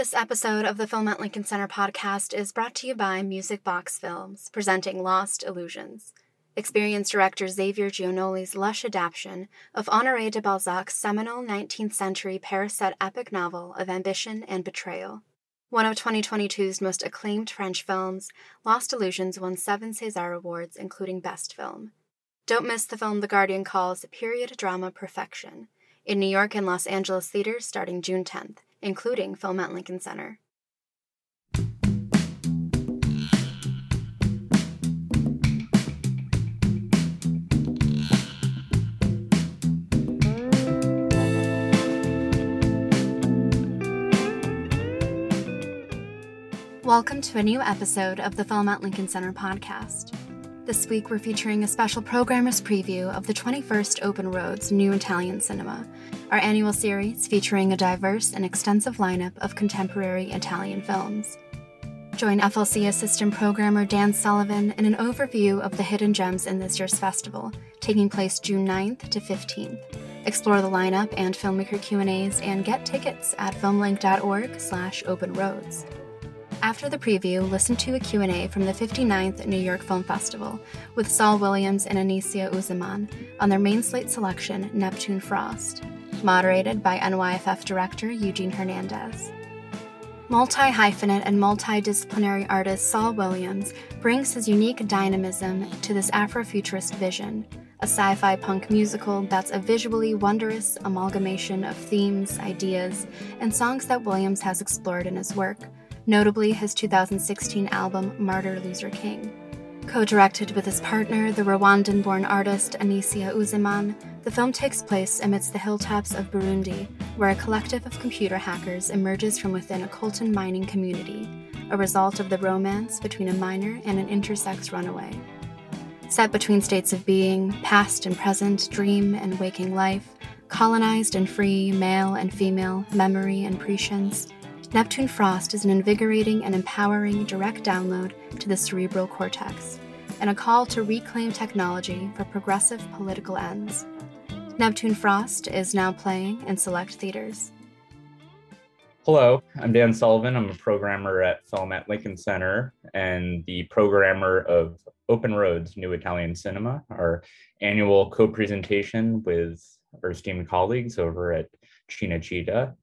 This episode of the Film at Lincoln Center podcast is brought to you by Music Box Films, presenting Lost Illusions. Experience director Xavier Giannoli's lush adaptation of Honoré de Balzac's seminal 19th century Paris set epic novel of ambition and betrayal. One of 2022's most acclaimed French films, Lost Illusions won seven César Awards, including Best Film. Don't miss the film The Guardian calls period drama perfection in New York and Los Angeles theaters starting June 10th, including Film at Lincoln Center. Welcome to a new episode of the Film at Lincoln Center podcast. This week, we're featuring a special programmer's preview of the 21st Open Roads New Italian Cinema, our annual series featuring a diverse and extensive lineup of contemporary Italian films. Join FLC assistant programmer Dan Sullivan in an overview of the hidden gems in this year's festival, taking place June 9th to 15th. Explore the lineup and filmmaker Q&As and get tickets at filmlinc.org/openroads. After the preview, listen to a Q&A from the 59th New York Film Festival with Saul Williams and Anisia Uzeyman on their main slate selection, Neptune Frost, moderated by NYFF director Eugene Hernandez. Multi-hyphenate and multidisciplinary artist Saul Williams brings his unique dynamism to this Afrofuturist vision, a sci-fi punk musical that's a visually wondrous amalgamation of themes, ideas, and songs that Williams has explored in his work – notably his 2016 album Martyr Loser King. Co directed with his partner, the Rwandan born artist Anisia Uzeyman, the film takes place amidst the hilltops of Burundi, where a collective of computer hackers emerges from within a coltan mining community, a result of the romance between a miner and an intersex runaway. Set between states of being, past and present, dream and waking life, colonized and free, male and female, memory and prescience, Neptune Frost is an invigorating and empowering direct download to the cerebral cortex, and a call to reclaim technology for progressive political ends. Neptune Frost is now playing in select theaters. Hello, I'm Dan Sullivan. I'm a programmer at Film at Lincoln Center and the programmer of Open Roads New Italian Cinema, our annual co presentation with our esteemed colleagues over at Cinecittà.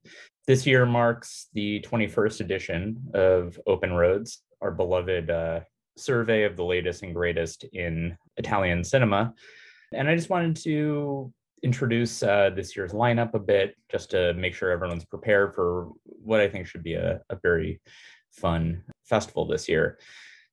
This year marks the 21st edition of Open Roads, our beloved uh, survey of the latest and greatest in Italian cinema. And I just wanted to introduce uh, this year's lineup a bit, just to make sure everyone's prepared for what I think should be a, a very fun festival this year.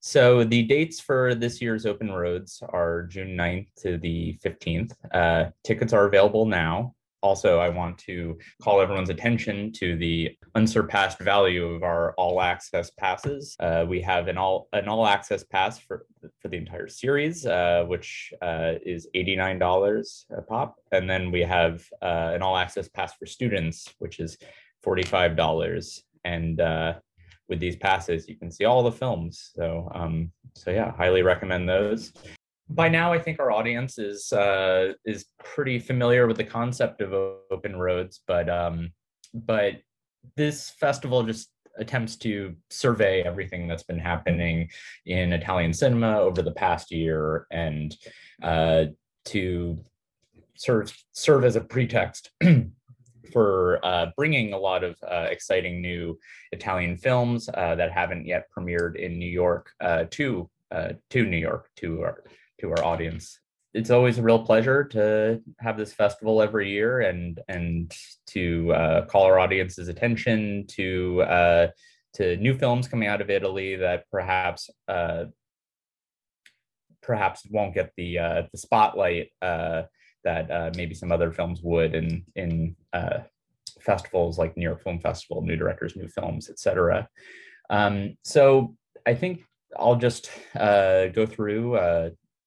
So the dates for this year's Open Roads are June 9th to the 15th. Uh, tickets are available now also, I want to call everyone's attention to the unsurpassed value of our all access passes. Uh, we have an all an all access pass for for the entire series, uh, which uh, is eighty nine dollars a pop, and then we have uh, an all access pass for students, which is forty five dollars. And uh, with these passes, you can see all the films. So um, so yeah, highly recommend those by now i think our audience is uh, is pretty familiar with the concept of open roads but um but this festival just attempts to survey everything that's been happening in italian cinema over the past year and uh, to serve serve as a pretext for uh, bringing a lot of uh, exciting new Italian films uh, that haven't yet premiered in New York uh, to uh, to New York to our to our audience. It's always a real pleasure to have this festival every year and and to uh, call our audience's attention to uh, to new films coming out of Italy that perhaps uh, perhaps won't get the uh, the spotlight uh, that uh, maybe some other films would in in festivals like New York Film Festival, New Directors, New Films, etc. Um, so I think I'll just go through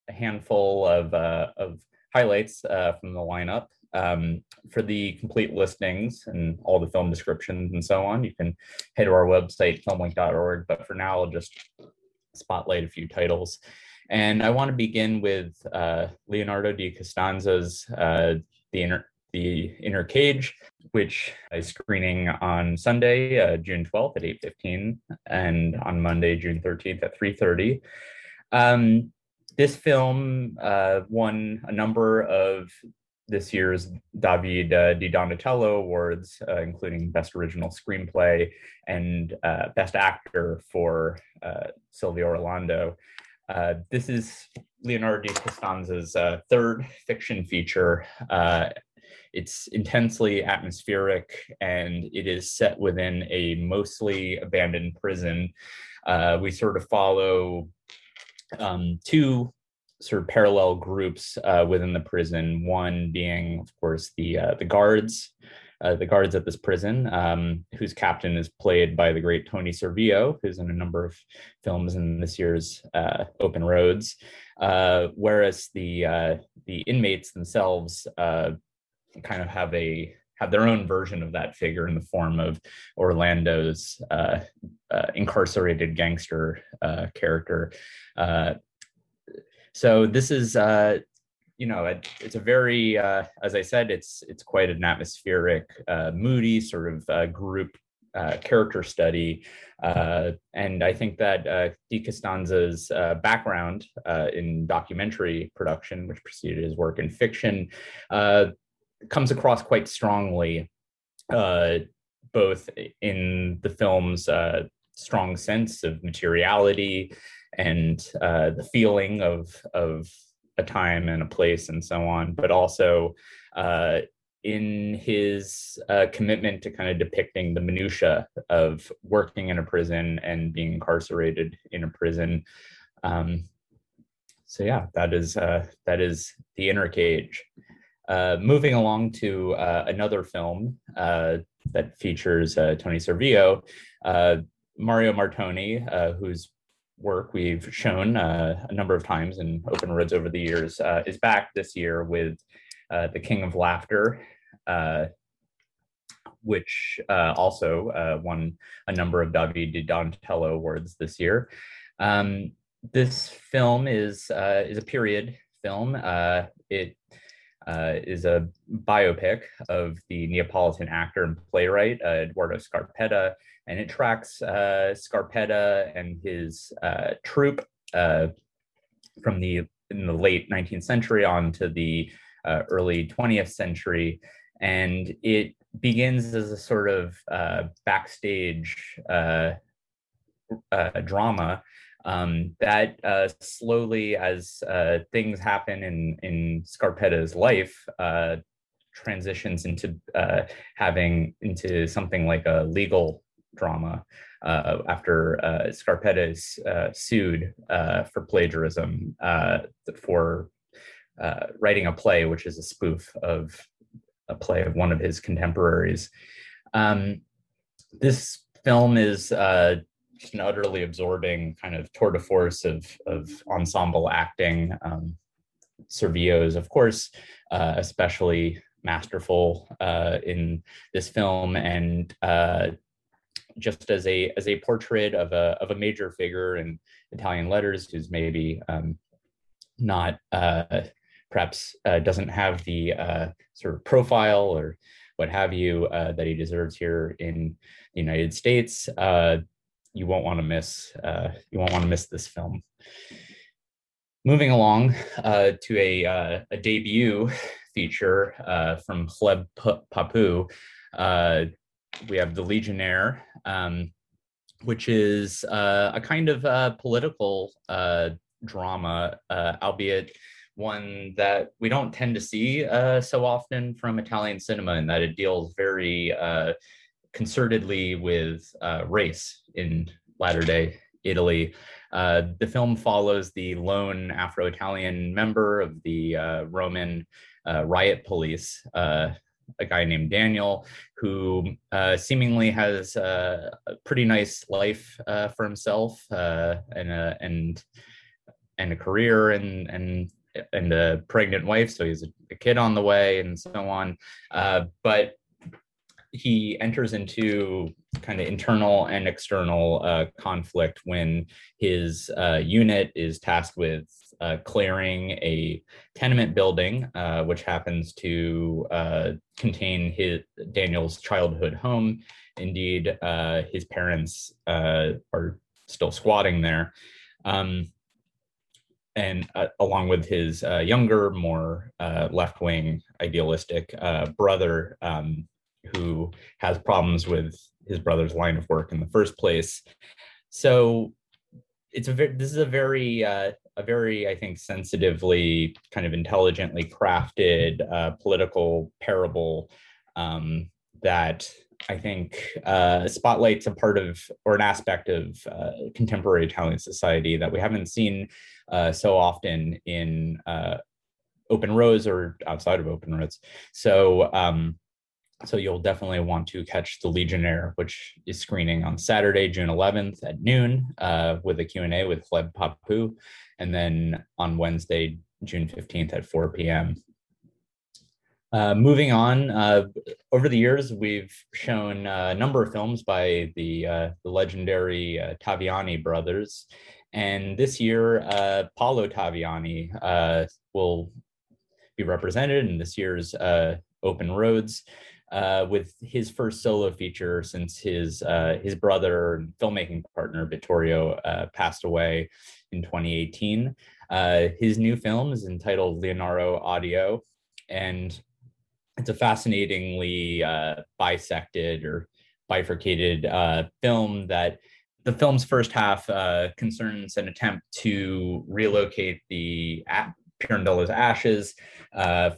a handful of, uh, of highlights uh, from the lineup. Um, for the complete listings and all the film descriptions and so on, you can head to our website, filmlinc.org. But for now, I'll just spotlight a few titles. And I want to begin with uh, Leonardo di Costanzo's uh, the, Inner, the Inner Cage, which is screening on Sunday, uh, June 12th at 8.15 and on Monday, June 13th at 3.30. Um, this film uh, won a number of this year's David uh, Di Donatello Awards, uh, including Best Original Screenplay and uh, Best Actor for uh, Silvio Orlando. Uh, this is Leonardo di Costanzo's uh, third fiction feature. it's intensely atmospheric and it is set within a mostly abandoned prison. we sort of follow um, two sort of parallel groups uh, within the prison. One being, of course, the uh, the guards, uh, the guards at this prison, um, whose captain is played by the great Toni Servillo, who's in a number of films in this year's uh, Open Roads. Uh, whereas the uh, the inmates themselves kind of have a have their own version of that figure in the form of Orlando's uh, uh, incarcerated gangster uh, character. So this is, uh, you know, it, it's a very, uh, as I said, it's it's quite an atmospheric, uh, moody sort of uh, group uh, character study, uh, and I think that uh, Di Costanzo's uh, background uh, in documentary production, which preceded his work in fiction, uh, comes across quite strongly, uh, both in the film's uh, strong sense of materiality and uh, the feeling of of a time and a place and so on, but also uh, in his uh, commitment to kind of depicting the minutia of working in a prison and being incarcerated in a prison. Um, so yeah, that is uh, that is the inner cage. Uh, moving along to uh, another film uh, that features uh, Toni Servillo, uh, Mario Martone, uh, whose work we've shown a number of times in Open Roads over the years, is back this year with The King of Laughter, which also won a number of David Di Donatello awards this year. Um, this film is is a period film. it is a biopic of the Neapolitan actor and playwright Eduardo Scarpetta, and it tracks uh, Scarpetta and his uh, troupe uh, from the in the late 19th century on to the uh, early 20th century, and it begins as a sort of uh, backstage uh, drama um, that slowly, as things happen in in Scarpetta's life, transitions into uh, having into something like a legal drama uh, after uh, Scarpetta is uh, sued uh, for plagiarism uh, for uh, writing a play, which is a spoof of a play of one of his contemporaries. Um, this film is just an utterly absorbing kind of tour de force of, of ensemble acting. Um, is, of course, especially masterful in this film and just as a as a portrait of a of a major figure in Italian letters who's maybe um, not uh, perhaps uh, doesn't have the uh, sort of profile or what have you uh, that he deserves here in the United States. Uh, you won't want to miss uh, you won't want to miss this film. Moving along to a a debut feature from Hleb Papou we have the Legionnaire, um, which is uh, a kind of uh, political uh, drama, uh, albeit one that we don't tend to see uh, so often from Italian cinema, in that it deals very uh, concertedly with race in latter day Italy. the film follows the lone Afro Italian member of the Roman riot police a guy named Daniel who uh, seemingly has uh, a pretty nice life uh, for himself uh, and a, and and a career and and and a pregnant wife, so he's a, kid on the way and so on. Uh, but he enters into kind of internal and external uh, conflict when his uh, unit is tasked with uh, clearing a tenement building, uh, which happens to uh, contain his Daniel's childhood home. Indeed, uh, his parents are still squatting there. Um, and uh, along with his uh, younger, more uh, left wing, idealistic brother, um, who has problems with his brother's line of work in the first place. So it's a very, this is a very uh, a very I think sensitively kind of intelligently crafted uh, political parable um, that I think uh, spotlights a part of or an aspect of uh, contemporary Italian society that we haven't seen uh, so often in uh, open roads or outside of open roads. So um, so you'll definitely want to catch the Legionnaire, which is screening on Saturday, June 11th at noon uh, with a Q&A with Gleb Papou, and then on Wednesday, June 15th at 4 p.m. Uh, moving on, uh, over the years, we've shown a number of films by the, uh, the legendary uh, Taviani brothers. And this year, uh, Paolo Taviani uh, will be represented in this year's Open Roads uh, with his first solo feature since his uh, his brother and filmmaking partner Vittorio uh, passed away in 2018. Uh, his new film is entitled Leonora Addio, and it's a fascinatingly uh, bisected or bifurcated uh, film that the film's first half concerns an attempt to relocate the Pirandello's ashes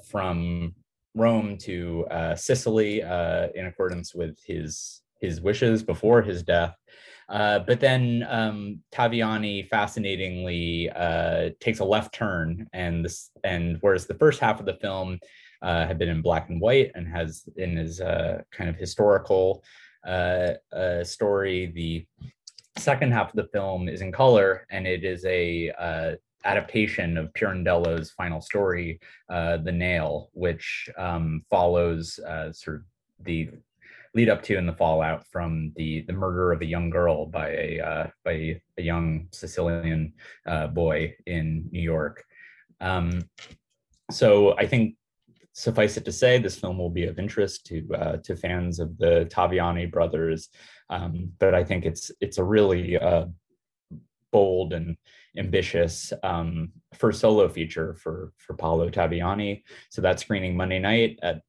from Rome to uh, Sicily uh, in accordance with his his wishes before his death. Uh, but then um, Taviani fascinatingly uh, takes a left turn, and this and whereas the first half of the film uh, had been in black and white and has in his uh, kind of historical story, the second half of the film is in color, and it is a adaptation of Pirandello's final story, uh, The Nail, which um, follows uh, sort of the lead up to and the fallout from the the murder of a young girl by a uh, by a young Sicilian uh, boy in New York. Um, so I think suffice it to say, this film will be of interest to uh, to fans of the Taviani brothers. Um, but I think it's it's a really uh, bold and ambitious um, first solo feature for for Paolo Taviani. So that's screening Monday night at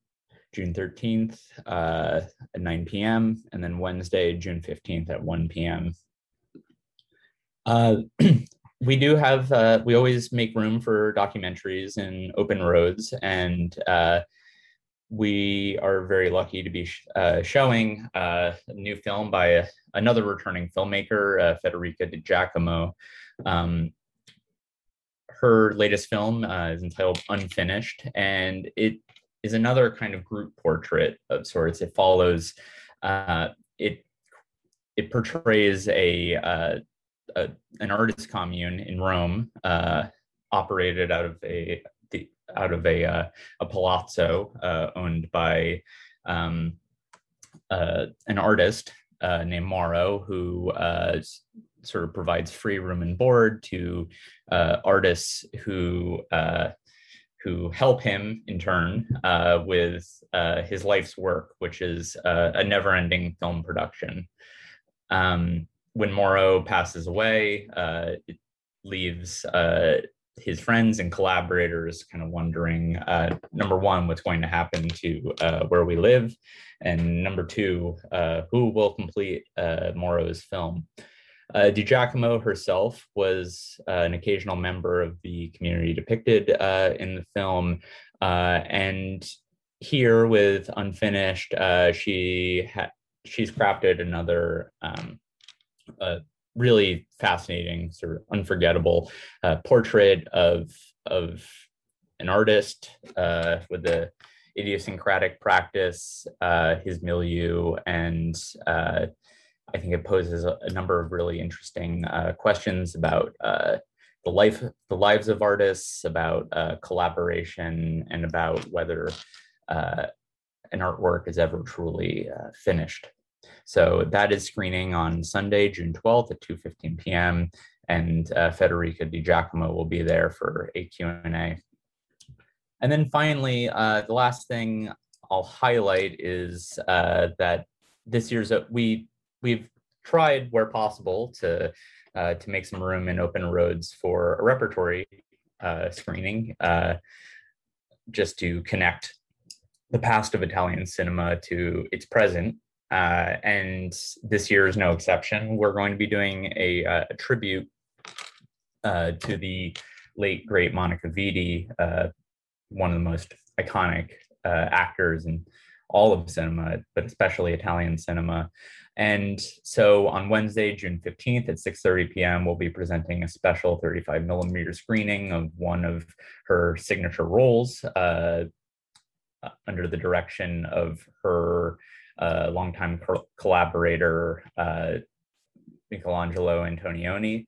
June 13th uh, at 9 p.m. and then Wednesday, June 15th at 1 p.m. Uh, we do have uh, we always make room for documentaries in open roads and uh, we are very lucky to be sh- uh, showing uh, a new film by a, another returning filmmaker, Federica Di Giacomo. Um, her latest film uh, is entitled Unfinished, and it is another kind of group portrait of sorts. It follows uh, it it portrays a, uh, a, an artist commune in Rome, operated out of a the, out of a uh, a palazzo uh, owned by um, uh, an artist uh, named Mauro, who uh, sort of provides free room and board to uh, artists who who help him in turn with his life's work, which is a never-ending film production. Um, when Mauro passes away, it leaves his friends and collaborators kind of wondering uh, number one what's going to happen to uh, where we live and number two uh, who will complete uh, mauro's film uh, herself was uh, an occasional member of the community depicted in the film. And here with unfinished she ha- she's crafted another um, really fascinating, sort of unforgettable uh, portrait of of an artist uh, with the idiosyncratic practice, uh, his milieu, and uh, I think it poses a, a number of really interesting uh, questions about uh, the life, the lives of artists, about collaboration, and about whether an artwork is ever truly finished. So that is screening on Sunday, June 12th at 2:15 p.m. And uh, Federica Di Giacomo will be there for a Q&A. And then finally, uh, the last thing I'll highlight is uh, that this year's uh, we we've tried where possible to uh, to make some room in open roads for a repertory uh, screening, uh, just to connect the past of Italian cinema to its present. Uh, and this year is no exception. We're going to be doing a, uh, a tribute uh, to the late great Monica Vitti, one of the most iconic actors in all of cinema, but especially Italian cinema. And so on Wednesday, June 15th at 6:30 p.m., we'll be presenting a special 35 millimeter screening of one of her signature roles uh, uh under the direction of her uh, longtime co- collaborator uh, Michelangelo Antonioni.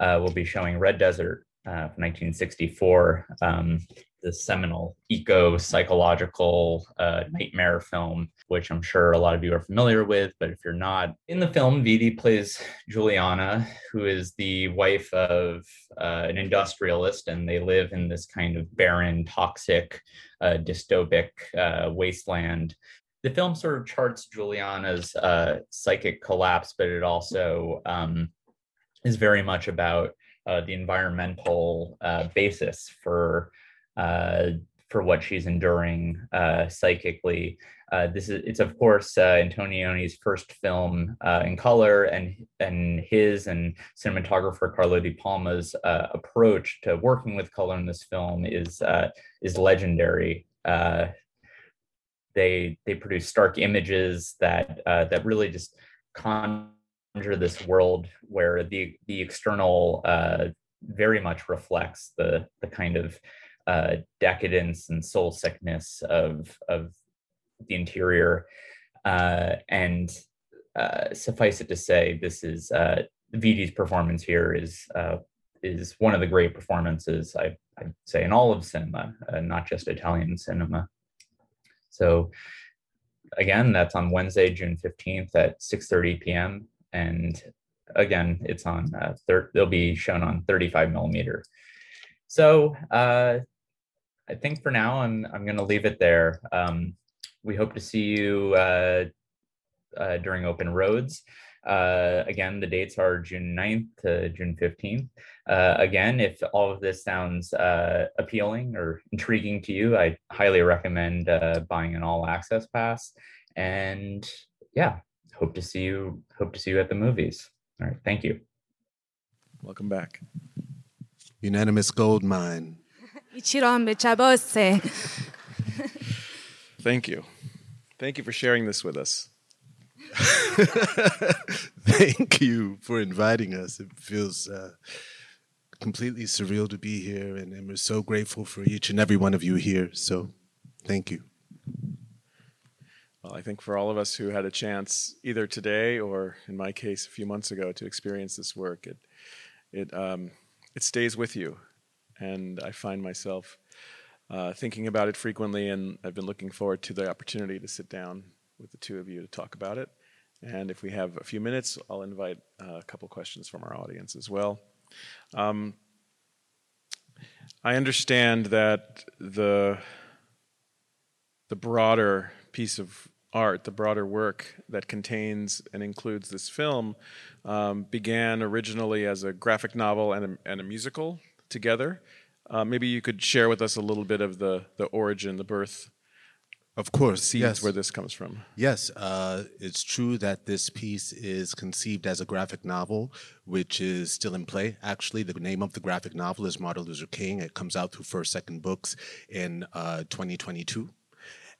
Uh, we'll be showing Red Desert uh, 1964. Um, the seminal eco psychological uh, nightmare film, which I'm sure a lot of you are familiar with. But if you're not, in the film, Vitti plays Giuliana, who is the wife of uh, an industrialist, and they live in this kind of barren, toxic, uh, dystopic uh, wasteland. The film sort of charts Giuliana's uh, psychic collapse, but it also um, is very much about uh, the environmental basis for uh, for what she's enduring uh, psychically. Uh, this is it's of course uh, Antonioni's first film uh, in color, and and his and cinematographer Carlo Di Palma's uh, approach to working with color in this film is is legendary. they they produce stark images that that really just conjure this world where the the external very much reflects the the kind of uh, decadence and soul sickness of of the interior. Uh, and uh, suffice it to say, this is uh, Vitti's performance here is uh, is one of the great performances I, I'd say in all of cinema, uh, not just Italian cinema. So again, that's on Wednesday, June fifteenth at six thirty p.m. And again, it's on. Uh, thir- they'll be shown on thirty five millimeter. So uh, I think for now I'm I'm going to leave it there. Um, we hope to see you uh, uh, during Open Roads. Uh, again, the dates are June 9th to June 15th. Uh, again, if all of this sounds uh, appealing or intriguing to you, I highly recommend uh, buying an all access pass. And yeah, hope to see you. Hope to see you at the movies. All right, thank you. Welcome back. Unanimous gold mine. Thank you. Thank you for sharing this with us. Thank you for inviting us. It feels uh, completely surreal to be here, and, and we're so grateful for each and every one of you here. So, thank you. Well, I think for all of us who had a chance, either today or in my case, a few months ago, to experience this work, it it um, it stays with you and I find myself uh, thinking about it frequently, and I've been looking forward to the opportunity to sit down with the two of you to talk about it. And if we have a few minutes, I'll invite uh, a couple questions from our audience as well. Um, I understand that the the broader piece of art, the broader work that contains and includes this film, um, began originally as a graphic novel and a, and a musical together. Uh, maybe you could share with us a little bit of the, the origin, the birth. Of course, seeds yes. where this comes from. Yes, uh, it's true that this piece is conceived as a graphic novel, which is still in play. Actually, the name of the graphic novel is Martyr Loser King. It comes out through First Second Books in uh, 2022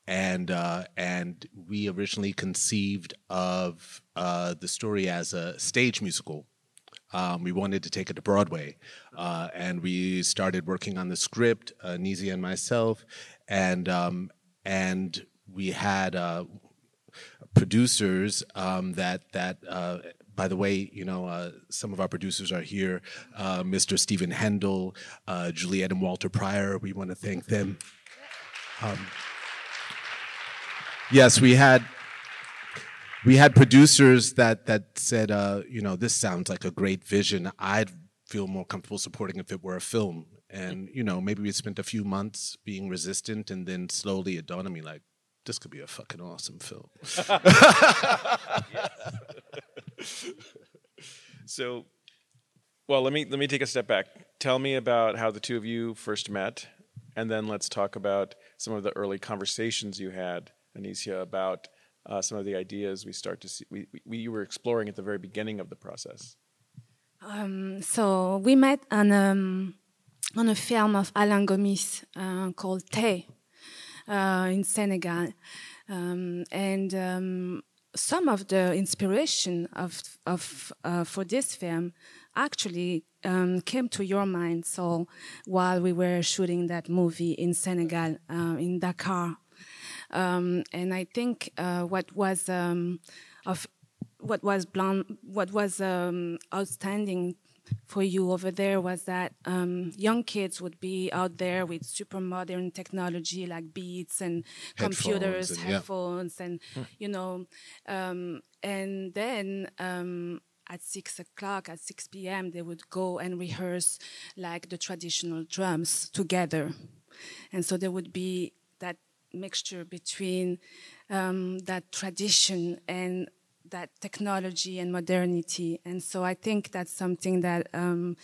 and uh, and we originally conceived of uh, the story as a stage musical um, we wanted to take it to Broadway, uh, and we started working on the script, uh, and myself, and um, and we had uh, producers um, that that. Uh, by the way, you know, uh, some of our producers are here, uh, Mr. Stephen Hendel, uh, Juliet and Walter Pryor. We want to thank them. Um, yes, we had we had producers that that said, uh, you know, this sounds like a great vision. I'd feel more comfortable supporting if it were a film. And you know, maybe we spent a few months being resistant, and then slowly it dawned on me like, this could be a fucking awesome film. so, well, let me let me take a step back. Tell me about how the two of you first met, and then let's talk about some of the early conversations you had, Anisia, about uh, some of the ideas we start to see we, we were exploring at the very beginning of the process. Um, so we met on um, on a film of Alain Gomis uh, called Tey uh, in Senegal, um, and um, some of the inspiration of of uh, for this film actually um, came to your mind. So while we were shooting that movie in Senegal, uh, in Dakar, um, and I think uh, what was um, of what was blonde, what was um, outstanding for you over there was that um, young kids would be out there with super modern technology like beats and headphones computers, and, headphones, yeah. and hmm. you know, um, and then um, at six o'clock, at six p.m., they would go and rehearse like the traditional drums together, and so there would be mixture between um, that tradition and that technology and modernity. And so I think that's something that, um,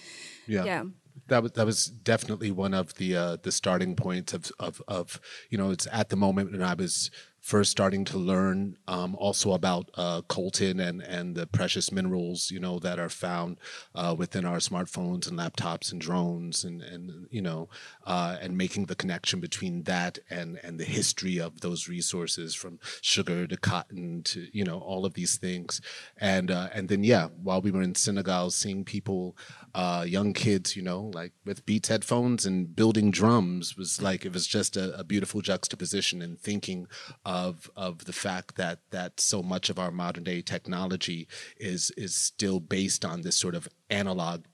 yeah. yeah. That was that was definitely one of the uh, the starting points of, of of you know it's at the moment when I was first starting to learn um, also about uh, coltan and, and the precious minerals, you know, that are found uh, within our smartphones and laptops and drones and, and you know, uh, and making the connection between that and, and the history of those resources from sugar to cotton to, you know, all of these things. And, uh, and then, yeah, while we were in Senegal, seeing people, uh, young kids, you know, like with Beats headphones and building drums was like, it was just a, a beautiful juxtaposition and thinking of of the fact that that so much of our modern day technology is is still based on this sort of analog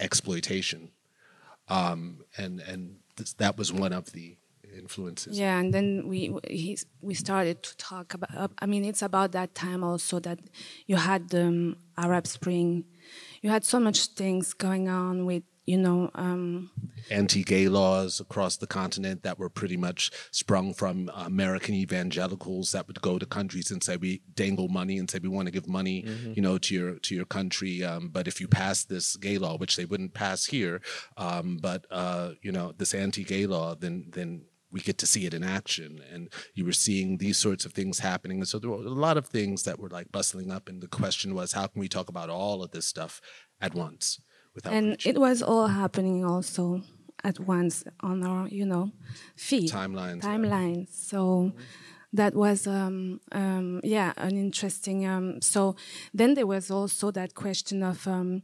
exploitation, um, and and that was one of the influences. Yeah, and then we we started to talk about. I mean, it's about that time also that you had the um, Arab Spring. You had so much things going on with you know um, anti-gay laws across the continent that were pretty much sprung from american evangelicals that would go to countries and say we dangle money and say we want to give money mm-hmm. you know to your to your country. Um, but if you pass this gay law which they wouldn't pass here um, but uh, you know this anti-gay law then then we get to see it in action. And you were seeing these sorts of things happening. And so there were a lot of things that were like bustling up. And the question was how can we talk about all of this stuff at once without and it was all happening also at once on our you know feed timelines timelines. Yeah. so that was um, um, yeah an interesting um, so then there was also that question of um,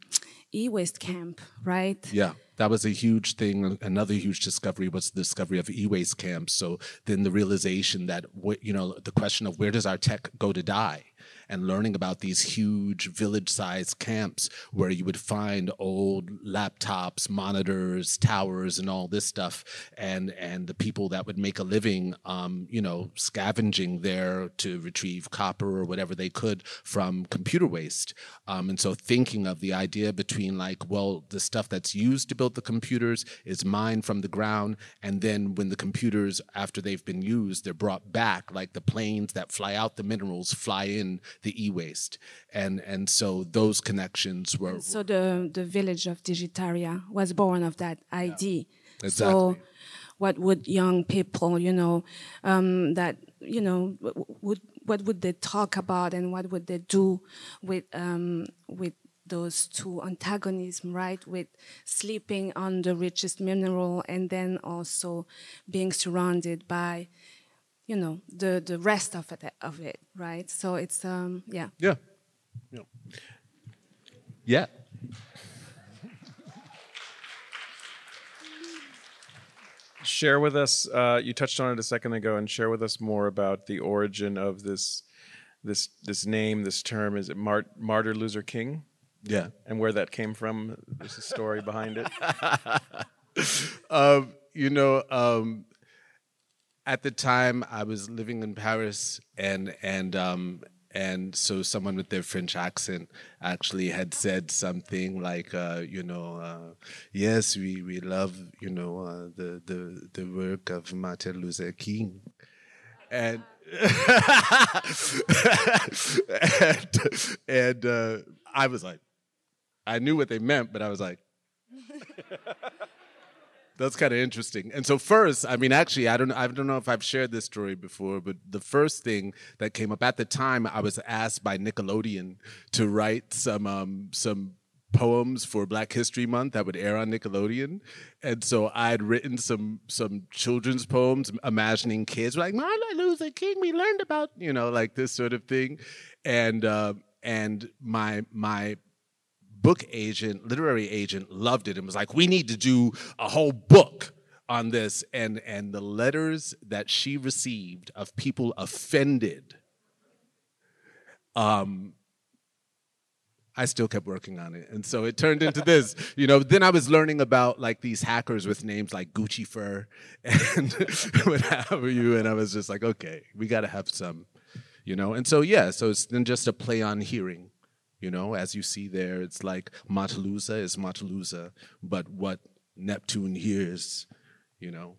e-waste camp right? Yeah that was a huge thing. Another huge discovery was the discovery of e-waste camps. So then the realization that you know the question of where does our tech go to die and learning about these huge village sized camps where you would find old laptops, monitors, towers, and all this stuff, and and the people that would make a living, um, you know, scavenging there to retrieve copper or whatever they could from computer waste. Um, and so thinking of the idea between like, well, the stuff that's used to build the computers is mined from the ground, and then when the computers, after they've been used, they're brought back, like the planes that fly out the minerals fly in the e-waste, and and so those connections were. So the the village of Digitaria was born of that idea. Yeah, exactly. So, what would young people, you know, um, that you know, would what would they talk about, and what would they do with um, with those two antagonism, right? With sleeping on the richest mineral and then also being surrounded by you know the the rest of it of it right? So it's um yeah. Yeah. Yeah. Yeah. Share with us uh, you touched on it a second ago and share with us more about the origin of this this this name this term. Is it Mart, martyr loser king? Yeah. And where that came from there's a story behind it. Um, you know um, at the time I was living in Paris and and um, and so someone with their French accent actually had said something like, uh, you know, uh, yes, we, we love, you know, uh, the, the, the work of Martin Luther King. And, and, and uh, I was like, I knew what they meant, but I was like, that's kind of interesting. And so first, I mean, actually, I don't, I don't know if I've shared this story before, but the first thing that came up at the time, I was asked by Nickelodeon to write some, um, some poems for Black History Month that would air on Nickelodeon, and so I had written some some children's poems, imagining kids like Martin Luther King. We learned about you know like this sort of thing, and uh, and my my book agent, literary agent, loved it and was like, "We need to do a whole book on this." And and the letters that she received of people offended, um, I still kept working on it, and so it turned into this. You know, then I was learning about like these hackers with names like Gucci Fur and what have you, and I was just like, okay, we got to have some, you know. And so yeah, so it's then just a play on hearing you know, as you see there, it's like Matalusa is Matalusa, but what Neptune hears, you know.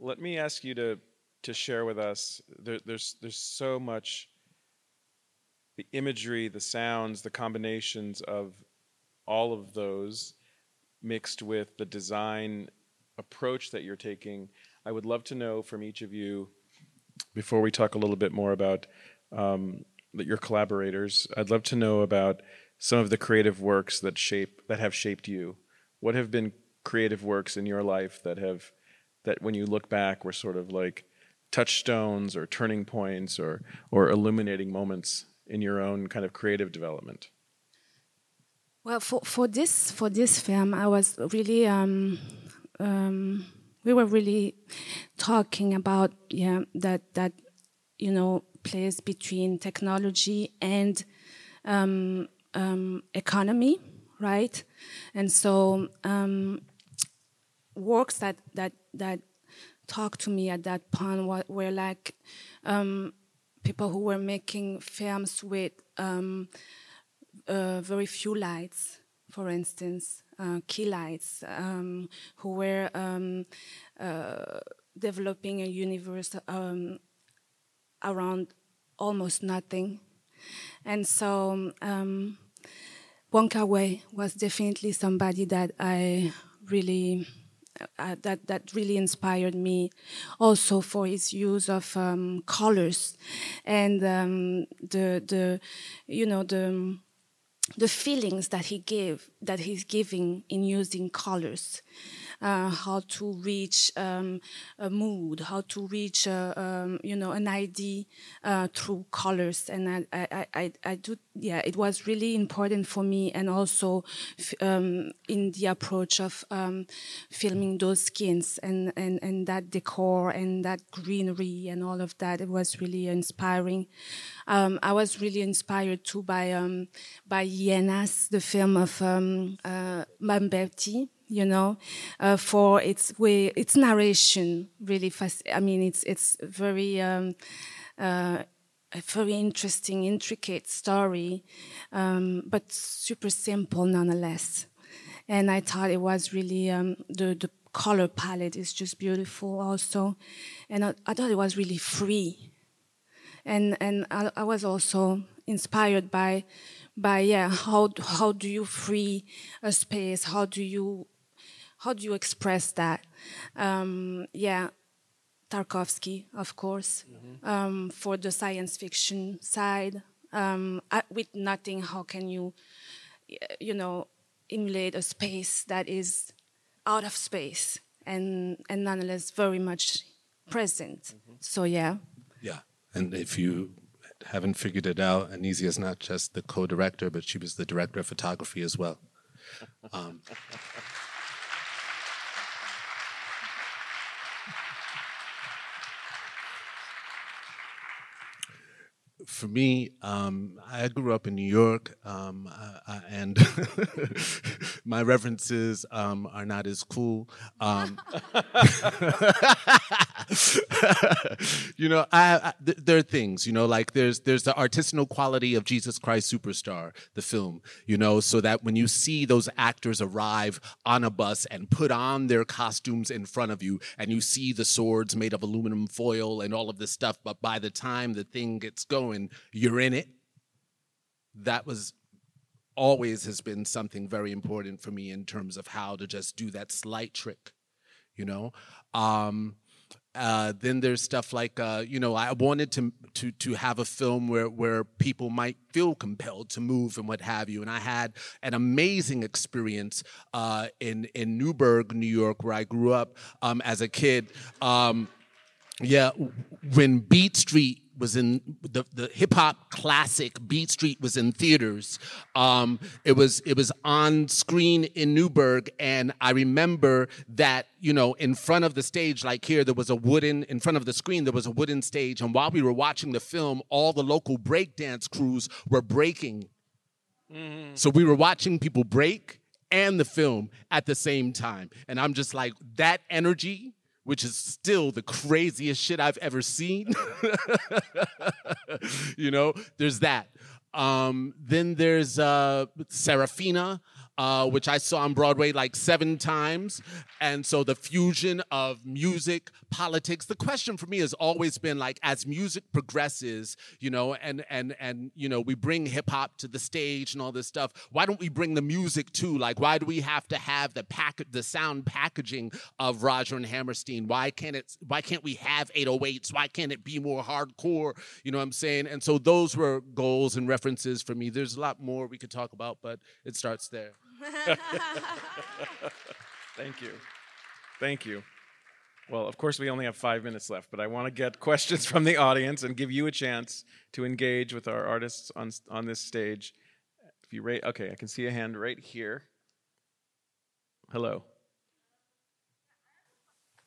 Let me ask you to to share with us. There, there's there's so much. The imagery, the sounds, the combinations of all of those mixed with the design approach that you're taking. I would love to know from each of you before we talk a little bit more about um, your collaborators, I'd love to know about some of the creative works that shape that have shaped you. What have been creative works in your life that have that when you look back were sort of like touchstones or turning points or or illuminating moments in your own kind of creative development? Well, for, for this for this film, I was really um, um, we were really talking about yeah that that you know place between technology and um, um, economy, right? And so um, works that that that talked to me at that point were, like um, people who were making films with um, uh, very few lights, for instance, uh, lights, um, who were uh, developing a universe around almost nothing. And so um, Wong was definitely somebody that I really uh, that that really inspired me. Also for his use of um, colors and um, the the you know the the feelings that he gave that he's giving in using colors uh, how to reach um, a mood, how to reach a, um, you know an idea uh, through colors, and I, I, I, I, do yeah, it was really important for me, and also um, in the approach of um, filming those skins and, and and that decor and that greenery and all of that. It was really inspiring. Um, I was really inspired too by um, by Hienas, the film of um, uh, Mambéty, you know, uh, for its way, its narration really fast. I mean, it's it's very um, uh, a very interesting, intricate story, um, but super simple nonetheless. And I thought it was really um, the the color palette is just beautiful also, and I, I thought it was really free. And and I, I was also inspired by by yeah how how do you free a space how do you how do you express that? Um, yeah, Tarkovsky, of course, mm-hmm. um, for the science fiction side. Um, with nothing, how can you, you know, emulate a space that is out of space and and nonetheless very much present? Mm-hmm. So yeah. Yeah, and if you haven't figured it out, Anisia is not just the co-director, but she was the director of photography as well. Um, for me, um, I grew up in New York, um, uh, and my references um, are not as cool. Um, you know, I, I th- there are things, you know, like there's there's the artisanal quality of Jesus Christ Superstar, the film, you know, so that when you see those actors arrive on a bus and put on their costumes in front of you, and you see the swords made of aluminum foil and all of this stuff, but by the time the thing gets going and you're in it. That was always has been something very important for me in terms of how to just do that slight trick, you know. Um, uh, then there's stuff like uh, you know I wanted to to to have a film where where people might feel compelled to move and what have you, and I had an amazing experience uh, in in Newburgh, New York, where I grew up um, as a kid. Um, yeah, when Beat Street was in the, the hip hop classic Beat Street was in theaters. Um, it was it was on screen in Newburgh, and I remember that you know in front of the stage, like here, there was a wooden in front of the screen there was a wooden stage, and while we were watching the film, all the local breakdance crews were breaking. Mm-hmm. So we were watching people break and the film at the same time, and I'm just like that energy which is still the craziest shit I've ever seen. you know, there's that. Um, then there's uh, Sarafina, uh, which I saw on Broadway like seven times. And so the fusion of music, politics. The question for me has always been like, as music progresses, you know, and and and you know, we bring hip hop to the stage and all this stuff. Why don't we bring the music too? Like, why do we have to have the pack, the sound packaging of Roger and Hammerstein? Why can't it? Why can't we have 808s? Why can't it be more hardcore? You know what I'm saying? And so those were goals and references for me. There's a lot more we could talk about, but it starts there. Thank you. Thank you. Well, of course, we only have five minutes left, but I want to get questions from the audience and give you a chance to engage with our artists on, on this stage. If you rate, okay, I can see a hand right here. Hello.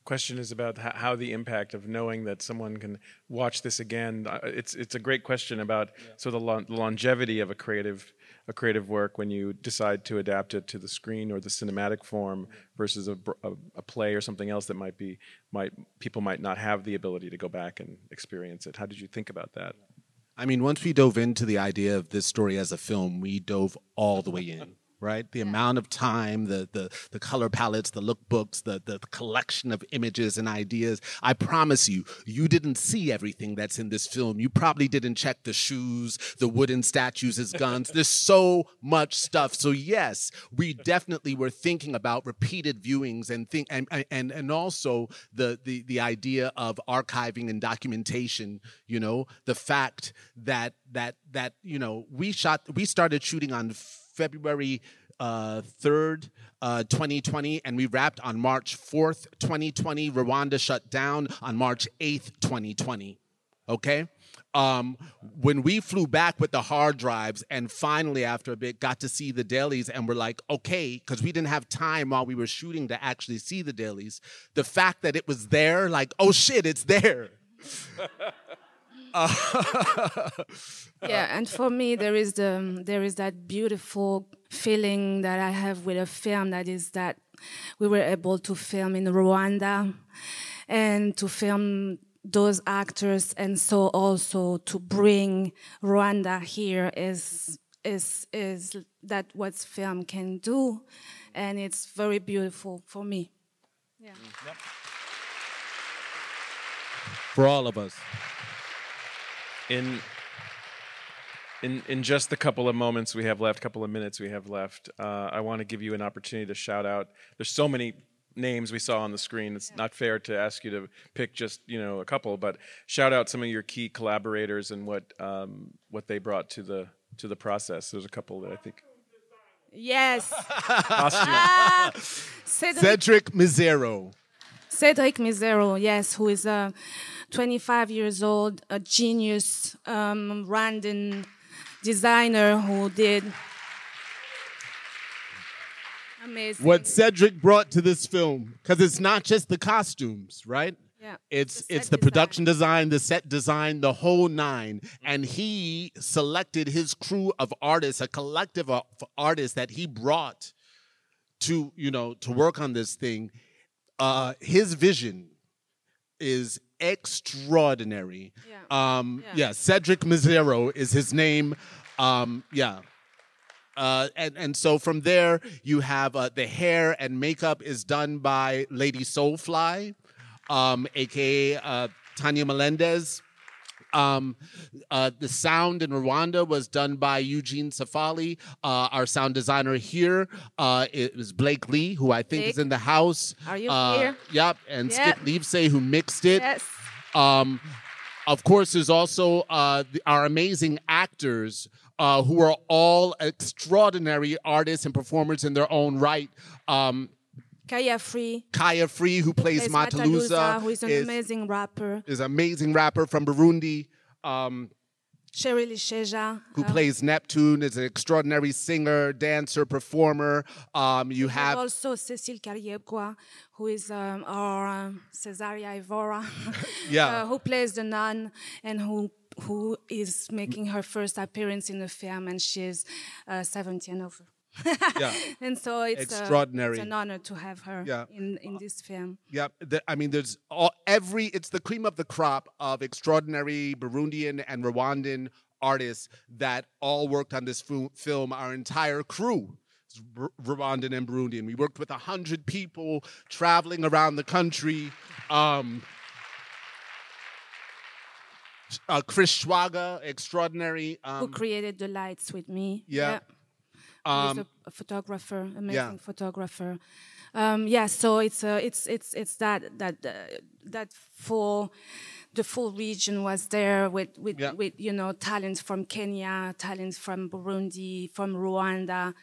Question is about how the impact of knowing that someone can watch this again. Uh, it's it's a great question about yeah. so the longevity of a creative a creative work when you decide to adapt it to the screen or the cinematic form versus a, a, a, play or something else that might be might people might not have the ability to go back and experience it. How did you think about that? I mean, once we dove into the idea of this story as a film, we dove all the way in right? The yeah. amount of time, the, the the color palettes, the lookbooks, the, the collection of images and ideas. I promise you, you didn't see everything that's in this film. You probably didn't check the shoes, the wooden statues as guns. There's so much stuff. So yes, we definitely were thinking about repeated viewings and think and and and also the the the idea of archiving and documentation. You know, the fact that that that you know we shot we started shooting on February uh, 3rd, uh, 2020, and we wrapped on March 4th, 2020. Rwanda shut down on March 8th, 2020. Okay? Um, when we flew back with the hard drives and finally, after a bit, got to see the dailies and we're like, okay, because we didn't have time while we were shooting to actually see the dailies. The fact that it was there, like, oh shit, it's there. yeah, and for me, there is the um, there is that beautiful feeling that I have with a film that is that we were able to film in Rwanda and to film those actors, and so also to bring Rwanda here is is is that what film can do, and it's very beautiful for me. Yeah. Mm. Yep. For all of us in in in just the couple of moments we have left, couple of minutes we have left, uh, I want to give you an opportunity to shout out. There's so many names we saw on the screen. It's not fair to ask you to pick just you know a couple, but shout out some of your key collaborators and what um, what they brought to the to the process. There's a couple that I think. Yes. ah, Cedric, Cedric Mizero. Cedric Mizero, yes, who is a 25 years old, a genius, um, Rwandan designer who did amazing. What Cedric brought to this film, because it's not just the costumes, right? Yeah. It's The it's the design. production design, the set design, the whole nine. And he selected his crew of artists, a collective of artists that he brought to, you know, to work on this thing. Uh his vision is extraordinary. Yeah. Um Yeah. yeah, Cedric Mizero is his name. Um yeah. Uh, and and so from there you have uh, the hair and makeup is done by Lady Soulfly, um, aka uh, Tanya Melendez. Um, uh, the sound in Rwanda was done by Eugene Safali. Uh, our sound designer here uh, it was Blake Lee, who I think is in the house. are you uh, here? Yep, and Yeah. Skip Lievsay, who mixed it. Yes. Um, of course, there's also uh, the, our amazing actors uh, who are all extraordinary artists and performers in their own right. Um, Kaya Free. Kaya Free, who plays plays Matalusa, who is an is, amazing rapper. is an amazing rapper from Burundi. Um, Cheryl Isheja. who uh, plays Neptune, is an extraordinary singer, dancer, performer. Um, you have also Cécile Kayirebwa, who is um, our um, Cesária Évora, Yeah. uh, who plays the nun and who who is making her first appearance in the film, and she's uh, 17 over. Yeah. And so it's, Extraordinary. it's an honor to have her Yeah. in, in this film. Yeah, the, I mean, there's all, every. It's the cream of the crop of extraordinary Burundian and Rwandan artists that all worked on this film. Our entire crew, Rwandan and Burundian. We worked with a hundred people traveling around the country. Um, uh, Chris Schwagga, extraordinary. who Um, created the lights with me. Yeah. Who's um, a, photographer, amazing Yeah. photographer. Um, yeah, so it's uh, it's it's it's that that uh, that full the full region was there with with, Yeah. with you know talents from Kenya, talents from Burundi, from Rwanda.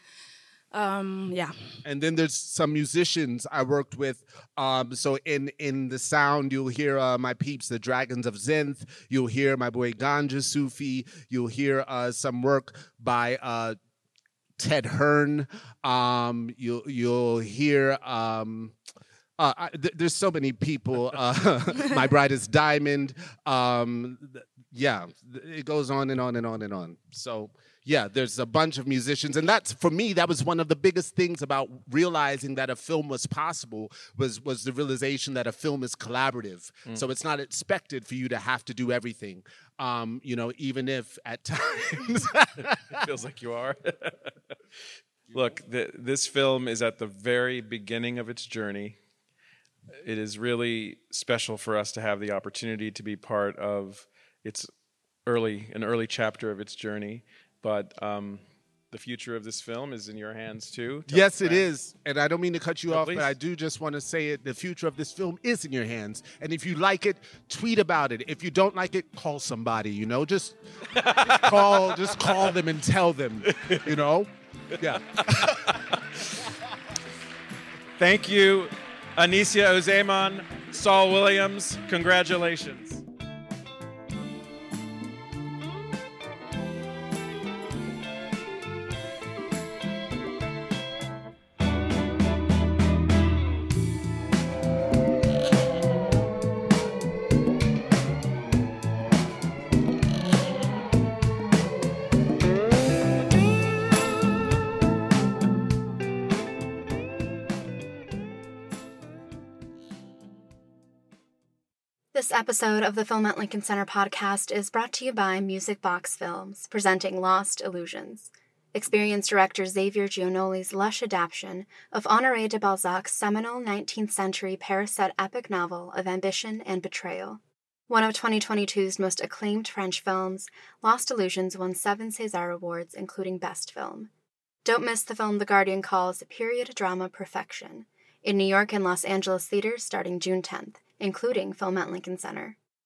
Um, yeah, and then there's some musicians I worked with. Um, so in in the sound, you'll hear uh, my peeps, the Dragons of Zynth. You'll hear my boy Gonjasufi. You'll hear uh, some work by uh, Ted Hearn. Um, you'll you'll hear. Um, uh, I, th- there's so many people. Uh, my brightest diamond. Um, th- yeah, it goes on and on and on and on. So yeah, there's a bunch of musicians, and that's for me. That was one of the biggest things about realizing that a film was possible. Was was the realization that a film is collaborative. So it's not expected for you to have to do everything. Um, you know, even if at times. It feels like you are. Look, th- this film is at the very beginning of its journey. It is really special for us to have the opportunity to be part of its early, an early chapter of its journey. But um, the future of this film is in your hands too. Tell Yes, it is. And I don't mean to cut you No, off, please. but I do just want to say it. The future of this film is in your hands. And if you like it, tweet about it. If you don't like it, call somebody, you know? Just call just call them and tell them, you know? Yeah. Thank you, Anisia Uzeyman, Saul Williams. Congratulations. Episode of the Film at Lincoln Center podcast is brought to you by Music Box Films, presenting Lost Illusions. Experience director Xavier Giannoli's lush adaptation of Honoré de Balzac's seminal 19th century Paris-set epic novel of ambition and betrayal. One of 2022's most acclaimed French films, Lost Illusions won seven César Awards, including Best Film. Don't miss the film The Guardian calls a period drama perfection in New York and Los Angeles theaters starting June 10th, including Film at Lincoln Center.